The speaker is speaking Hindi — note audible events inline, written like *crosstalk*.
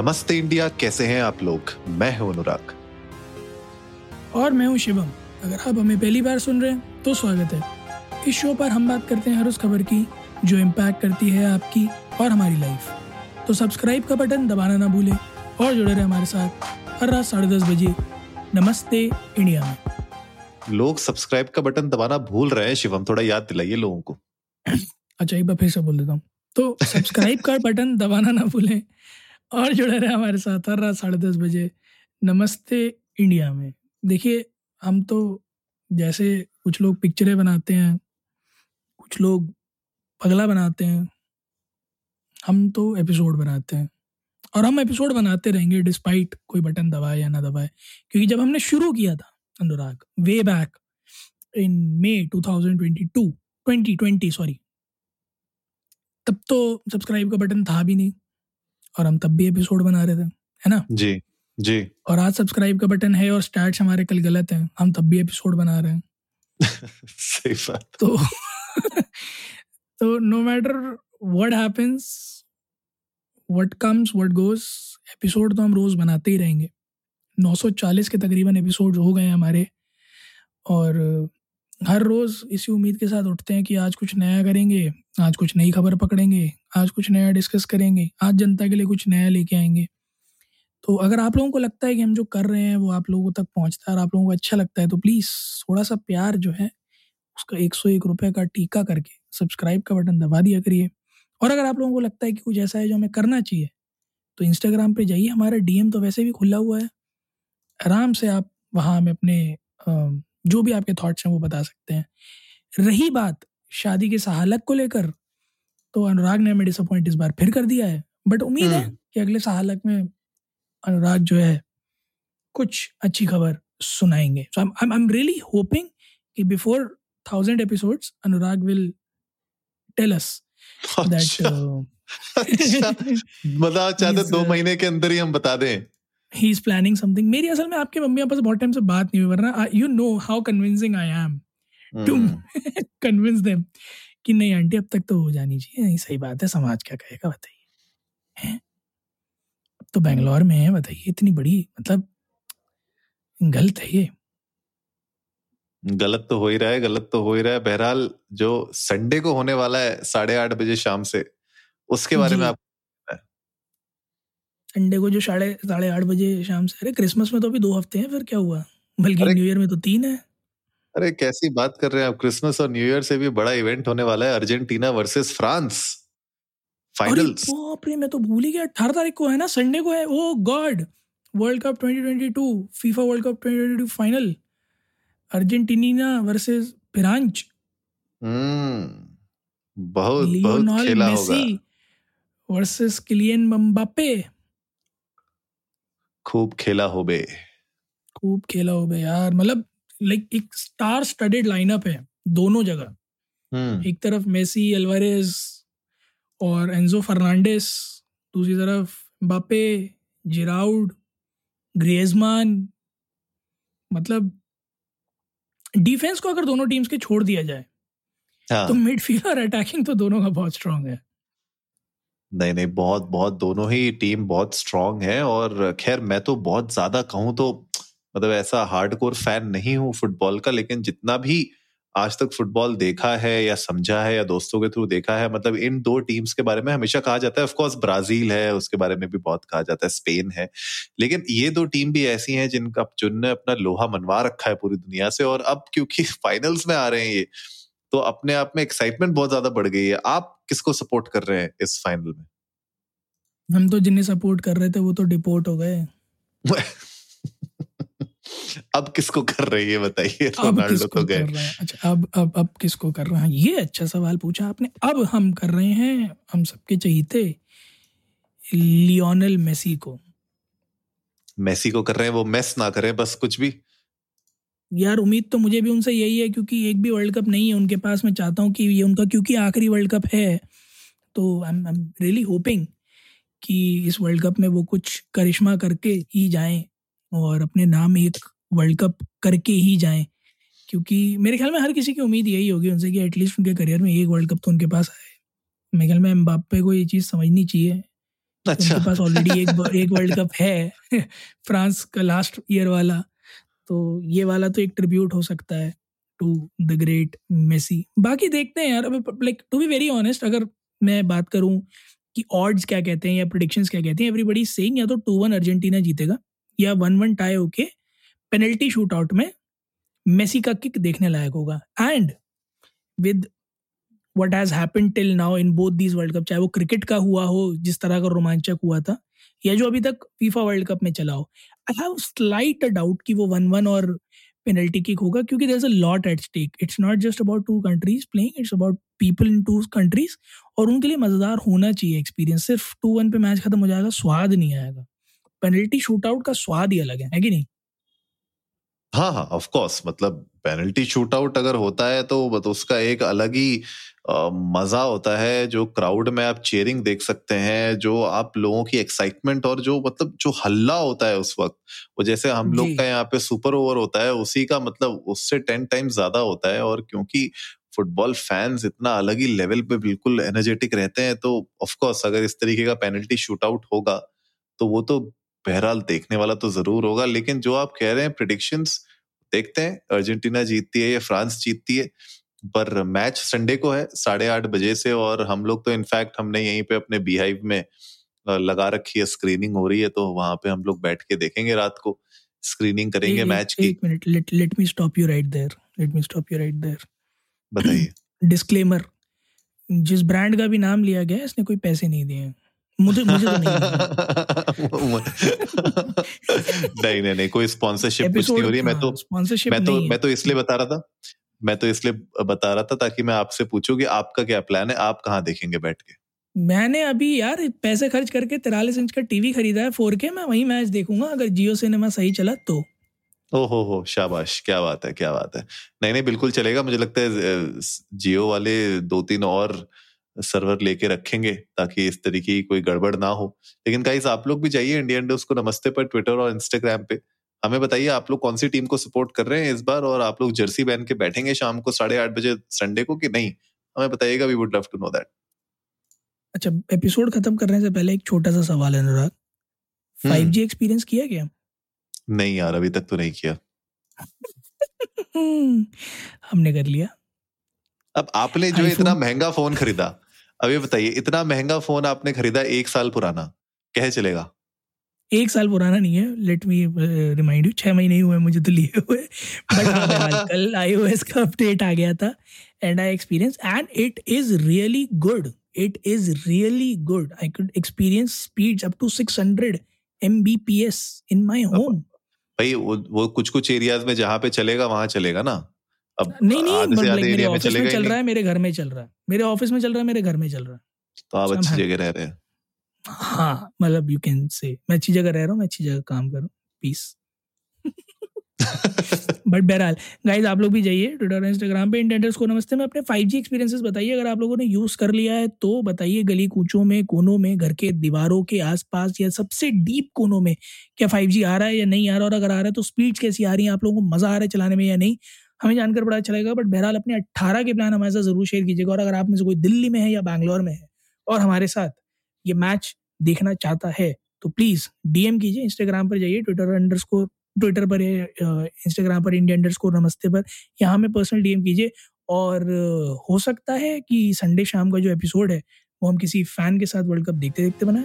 नमस्ते इंडिया कैसे हैं आप लोग? मैं हूँ अनुराग। और मैं हूँ शिवम। अगर आप हमें पहली बार सुन रहे हैं तो स्वागत है। इस शो पर हम बात करते हैं हर उस खबर की जो इम्पैक्ट करती है आपकी और हमारी लाइफ तो सब्सक्राइब का बटन दबाना ना भूलें और जुड़े रहे हमारे साथ हर रात साढ़े दस बजे नमस्ते इंडिया में। लोग सब्सक्राइब का बटन दबाना भूल रहे हैं शिवम थोड़ा याद दिलाइए लोगों को। अच्छा एक बार फिर से बोल देता हूँ। तो सब्सक्राइब का बटन दबाना ना भूलें और जुड़े रहे हमारे साथ हर रात साढ़े दस बजे नमस्ते इंडिया में। देखिए, हम तो जैसे कुछ लोग पिक्चरें बनाते हैं, कुछ लोग पगला बनाते हैं, हम तो एपिसोड बनाते हैं। और हम एपिसोड बनाते रहेंगे डिस्पाइट कोई बटन दबाए या ना दबाए, क्योंकि जब हमने शुरू किया था अनुराग way back in may 2022 2020 sorry तब तो सब्सक्राइब का बटन था भी नहीं। और हम तब भी एपिसोड बना रहे थे है ना? जी जी। और आज सब्सक्राइब का बटन है और स्टैट्स हमारे कल गलत हैं हम तब भी एपिसोड बना रहे हैं। *laughs* सही बात। तो *laughs* तो no matter what happens what comes what goes episode तो हम रोज बनाते ही रहेंगे। 940 के तकरीबन एपिसोड हो गए हमारे और हर रोज़ इसी उम्मीद के साथ उठते हैं कि आज कुछ नया करेंगे, आज कुछ नई खबर पकड़ेंगे, आज कुछ नया डिस्कस करेंगे, आज जनता के लिए कुछ नया लेके आएँगे। तो अगर आप लोगों को लगता है कि हम जो कर रहे हैं वो आप लोगों तक पहुँचता है और आप लोगों को अच्छा लगता है तो प्लीज़ थोड़ा सा प्यार जो है, उसका एक सौ एक रुपये का टीका करके सब्सक्राइब का बटन दबा दिया करिए। और अगर आप लोगों को लगता है कि कुछ ऐसा है जो हमें करना चाहिए तो इंस्टाग्राम पे जाइए, हमारा डीएम तो वैसे भी खुला हुआ है। आराम से आप वहाँ हमें अपने जो भी आपके थॉट्स हैं वो बता सकते हैं। रही बात शादी के सहालक को लेकर तो अनुराग ने हमें डिसअपॉइंट इस बार फिर कर दिया है। बट उम्मीद है कि अगले सहालक में अनुराग जो है कुछ अच्छी खबर सुनाएँगे। So I am really hoping कि before thousand episodes Anurag will tell us that मतलब चाहते दो महीने के अंदर ही हम बता दें? ही इज़ प्लानिंग समथिंग मेरी असल में आपके मम्मी पापा से बहुत टाइम से बात नहीं हुई वरना you know how convincing I am to convince them कि नहीं आंटी अब तक तो हो जानी चाहिए। नहीं सही बात है समाज क्या कहेगा बताइए। अब तो बेंगलोर में है बताइए इतनी बड़ी मतलब गलत है ये। गलत तो हो ही रहा है गलत तो हो ही रहा है। बहरहाल जो संडे को होने वाला है साढ़े आठ बजे शाम से उसके बारे में आप संडे को जो साढ़े साढ़े आठ बजे शाम से अरे क्रिसमस में तो अभी दो हफ़्ते हैं फिर क्या हुआ? बल्कि न्यू ईयर में तो तीन है। अरे कैसी बात कर रहे हैं आप क्रिसमस और न्यू ईयर से भी बड़ा इवेंट होने वाला है अर्जेंटीना वर्सेस फ्रांस। फाइनल्स। बाप रे मैं तो भूल ही गया अठारह तारीख को है ना संडे को है ओ God world cup 2022 FIFA world cup 2022 final Argentina versus France. हम्म बहुत बहुत खेला होगा। Versus Kylian Mbappe. खूब खेला हो बे खूब खेला हो बे यार। मतलब लाइक एक स्टार स्टडेड लाइनअप है दोनों जगह। हम्म। एक तरफ़ मेसी अल्वारेज और एंजो फर्नांडिस दूसरी तरफ़ बापे जिराउड ग्रेजमान मतलब डिफेंस को अगर दोनों टीम्स के छोड़ दिया जाए हाँ। तो मिडफील्ड और अटैकिंग तो दोनों का बहुत स्ट्रांग है। नहीं नहीं, बहुत बहुत, दोनों ही टीम बहुत स्ट्रांग है और खैर, मैं तो बहुत ज़्यादा कहूँ तो मतलब ऐसा हार्डकोर फ़ैन नहीं हूँ फुटबॉल का, लेकिन जितना भी आज तक फुटबॉल देखा है या समझा है या दोस्तों के थ्रू देखा है मतलब इन दो टीम्स के बारे में हमेशा कहा जाता है। ऑफकोर्स ब्राज़ील है, उसके बारे में भी बहुत कहा जाता है, स्पेन है। लेकिन ये दो टीम भी ऐसी हैं जिनका, जिनने अपना लोहा मनवा रखा है पूरी दुनिया से और अब क्योंकि *laughs* फाइनल्स में आ रहे हैं ये तो अपने आप में एक्साइटमेंट बहुत ज़्यादा बढ़ गई है। आप किसको सपोर्ट कर रहे हैं इस फाइनल में? हम तो जिन्हें सपोर्ट कर रहे थे वो तो डिपोर्ट हो गए। *laughs* अब किसको कर रहे हैं बताइए रोनाल्डो तो गए। अच्छा अब अब अब किसको कर रहे हैं ये अच्छा सवाल पूछा आपने। अब हम कर रहे हैं हम सबके चहीते लियोनल मेसी को। मेसी को कर रहे हैं वो मेस ना करें बस कुछ भी। यार उम्मीद तो मुझे भी उनसे यही है क्योंकि एक भी वर्ल्ड कप नहीं है उनके पास मैं चाहता हूँ कि ये उनका क्योंकि आखिरी वर्ल्ड कप है। तो आई एम रियली होपिंग कि इस वर्ल्ड कप में वो कुछ करिश्मा करके ही जाएँ और अपने नाम एक वर्ल्ड कप करके ही जाएँ। क्योंकि मेरे ख्याल में हर किसी की उम्मीद यही होगी उनसे कि एटलीस्ट उनके करियर में एक वर्ल्ड कप तो उनके पास आए। मेरे ख्याल में एम्बापे को ये चीज़ समझनी चाहिए। अच्छा। उनके पास ऑलरेडी एक एक वर्ल्ड कप है। *laughs* फ्रांस का लास्ट ईयर वाला। तो ये वाला तो एक ट्रिब्यूट हो सकता है टू द ग्रेट मेसी बाकी देखते हैं यार like to be very honest अगर मैं बात करूँ कि ऑड्स क्या कहते हैं या प्रोडिक्शंस क्या कहते हैं एवरीबडी सेइंग या तो टू वन अर्जेंटीना जीतेगा या वन वन टाई होके पेनल्टी शूट आउट में मेसी का किक देखने लायक होगा। And with what has happen till now in both these world cup चाहे वो क्रिकेट का हुआ हो, जिस तरह का रोमांचक हुआ था या जो अभी तक फीफा वर्ल्ड कप में चला हो आई हैव स्लाइट डाउट कि वो वन वन और पेनल्टी किक होगा क्योंकि there is a lot at stake it's not just about two countries playing it's about people in two countries और उनके लिए मज़ेदार होना चाहिए एक्सपीरियंस सिर्फ़ टू वन पे मैच खत्म हो जाएगा स्वाद नहीं आएगा। पेनल्टी शूट आउट का स्वाद ही अलग है, है कि नहीं? हाँ हाँ ऑफ़ कोर्स मतलब पेनल्टी शूट आउट अगर होता है तो, तो उसका एक अलग ही मज़ा होता है जो क्राउड में आप चेयरिंग देख सकते हैं जो आप लोगों की एक्साइटमेंट और जो मतलब जो हल्ला होता है उस वक्त। वो जैसे हम लोग का यहाँ पे सुपर ओवर होता है उसी का मतलब उससे टेन टाइम्स ज़्यादा होता है और क्योंकि फुटबॉल फैंस इतना अलग ही लेवल पे बिल्कुल एनर्जेटिक रहते हैं तो ऑफकोर्स अगर इस तरीके का पेनल्टी शूट आउट होगा तो वो तो बहरहाल देखने वाला तो ज़रूर होगा लेकिन जो आप कह रहे हैं प्रिडिक्शन देखते हैं। अर्जेंटीना जीतती है या फ्रांस जीतती है। पर मैच संडे को है साढ़े आठ बजे से और हम लोग तो इनफैक्ट हमने यहीं पे अपने बीहाइव में लगा रखी है स्क्रीनिंग हो रही है तो वहाँ पे हम लोग बैठ के देखेंगे रात को। स्क्रीनिंग करेंगे मैच की। एक minute let let me stop you right there let me stop you right there बताइए। *clears throat* डिस्क्लेमर जिस ब्रांड का भी नाम लिया गया है इसने कोई पैसे नहीं दिए मुझे मुझे तो नहीं *laughs* नहीं नहीं नहीं कोई स्पॉन्सरशिप कुछ नहीं हो रही मैं तो स्पॉन्सरशिप मैं तो मैं तो इसलिए बता रहा था मैं तो इसलिए बता रहा था ताकि मैं आपसे पूछूँ कि आपका क्या प्लान है आप कहाँ देखेंगे बैठ के? मैंने अभी यार पैसे खर्च करके तिरालीस इंच का टीवी खरीदा है फोर के मैं वही मैच देखूँगा अगर जियो सिनेमा सही चला तो। ओ हो हो शाबाश क्या बात है क्या बात है। नहीं नहीं बिल्कुल चलेगा मुझे लगता है जियो वाले दो तीन और सर्वर लेके रखेंगे ताकि इस तरीके की कोई गड़बड़ ना हो। लेकिन गाइस आप लोग भी जाइए इंडियन डोज को नमस्ते पर ट्विटर और इंस्टाग्राम पे। हमें बताइए आप लोग कौन सी टीम को सपोर्ट कर रहे हैं इस बार और आप लोग जर्सी पहन के बैठेंगे शाम को साढ़े आठ बजे संडे को कि नहीं? हमें बताइएगा we would love to know that अच्छा एपिसोड खत्म करने से पहले एक छोटा सा सवाल है अनुराग। फाइव जी एक्सपीरियंस किया क्या? नहीं यार अभी तक तो नहीं किया। *laughs* हमने कर लिया। अब आपने जो इतना महँगा फ़ोन खरीदा अब ये बताइए इतना महँगा फ़ोन आपने खरीदा एक साल पुराना कह चलेगा? एक साल पुराना नहीं है लेट मी रिमाइंड यू छह महीने ही हुए मुझे तो लिए हुए बट हाँ *laughs* कल आई का अपडेट आ गया था and I experience and it is really good it is really good I could experience speeds up to 600 mbps in my home भाई वो, वो कुछ कुछ एरियाज़ में जहाँ पे चलेगा वहाँ चलेगा ना? अब नहीं नहीं मतलब मेरे ऑफ़िस में चल रहा है मेरे घर में चल रहा है। मेरे ऑफ़िस में चल रहा है मेरे घर में चल रहा है। तो आप अच्छी जगह रह रहे हैं। हाँ मतलब यू कैन से मैं अच्छी जगह रह रहा हूँ मैं अच्छी जगह काम कर रहा हूँ। पीस बट *laughs* बहरहाल गाइज़ आप लोग भी जाइए ट्विटर और इंस्टाग्राम पे। इंटेंडर्स को नमस्ते में अपने 5G एक्सपीरियंसेस बताइए। अगर आप लोगों ने यूज़ कर लिया है तो बताइए गली कूचों में कोनों में घर के दीवारों के आसपास या सबसे डीप कोनों में। क्या 5G आ रहा है या नहीं आ रहा? और अगर आ रहा है तो स्पीड कैसी आ रही है? आप लोगों को मज़ा आ रहा है चलाने में या नहीं? हमें जानकर बड़ा अच्छा लगेगा बट बहरहाल अपने अट्ठारह के प्लान हमारे साथ ज़रूर शेयर कीजिएगा और अगर आप में से कोई दिल्ली में है या बैंगलोर में है और हमारे साथ ये मैच देखना चाहता है तो प्लीज़ डीएम कीजिए इंस्टाग्राम पर जाइए ट्विटर अंडर स्कोर ट्विटर पर इंस्टाग्राम पर इंडिया अंडर स्कोर नमस्ते पर यहाँ में पर्सनल डीएम कीजिए और हो सकता है कि संडे शाम का जो एपिसोड है, वो हम किसी फ़ैन के साथ वर्ल्ड कप देखते देखते बनाए।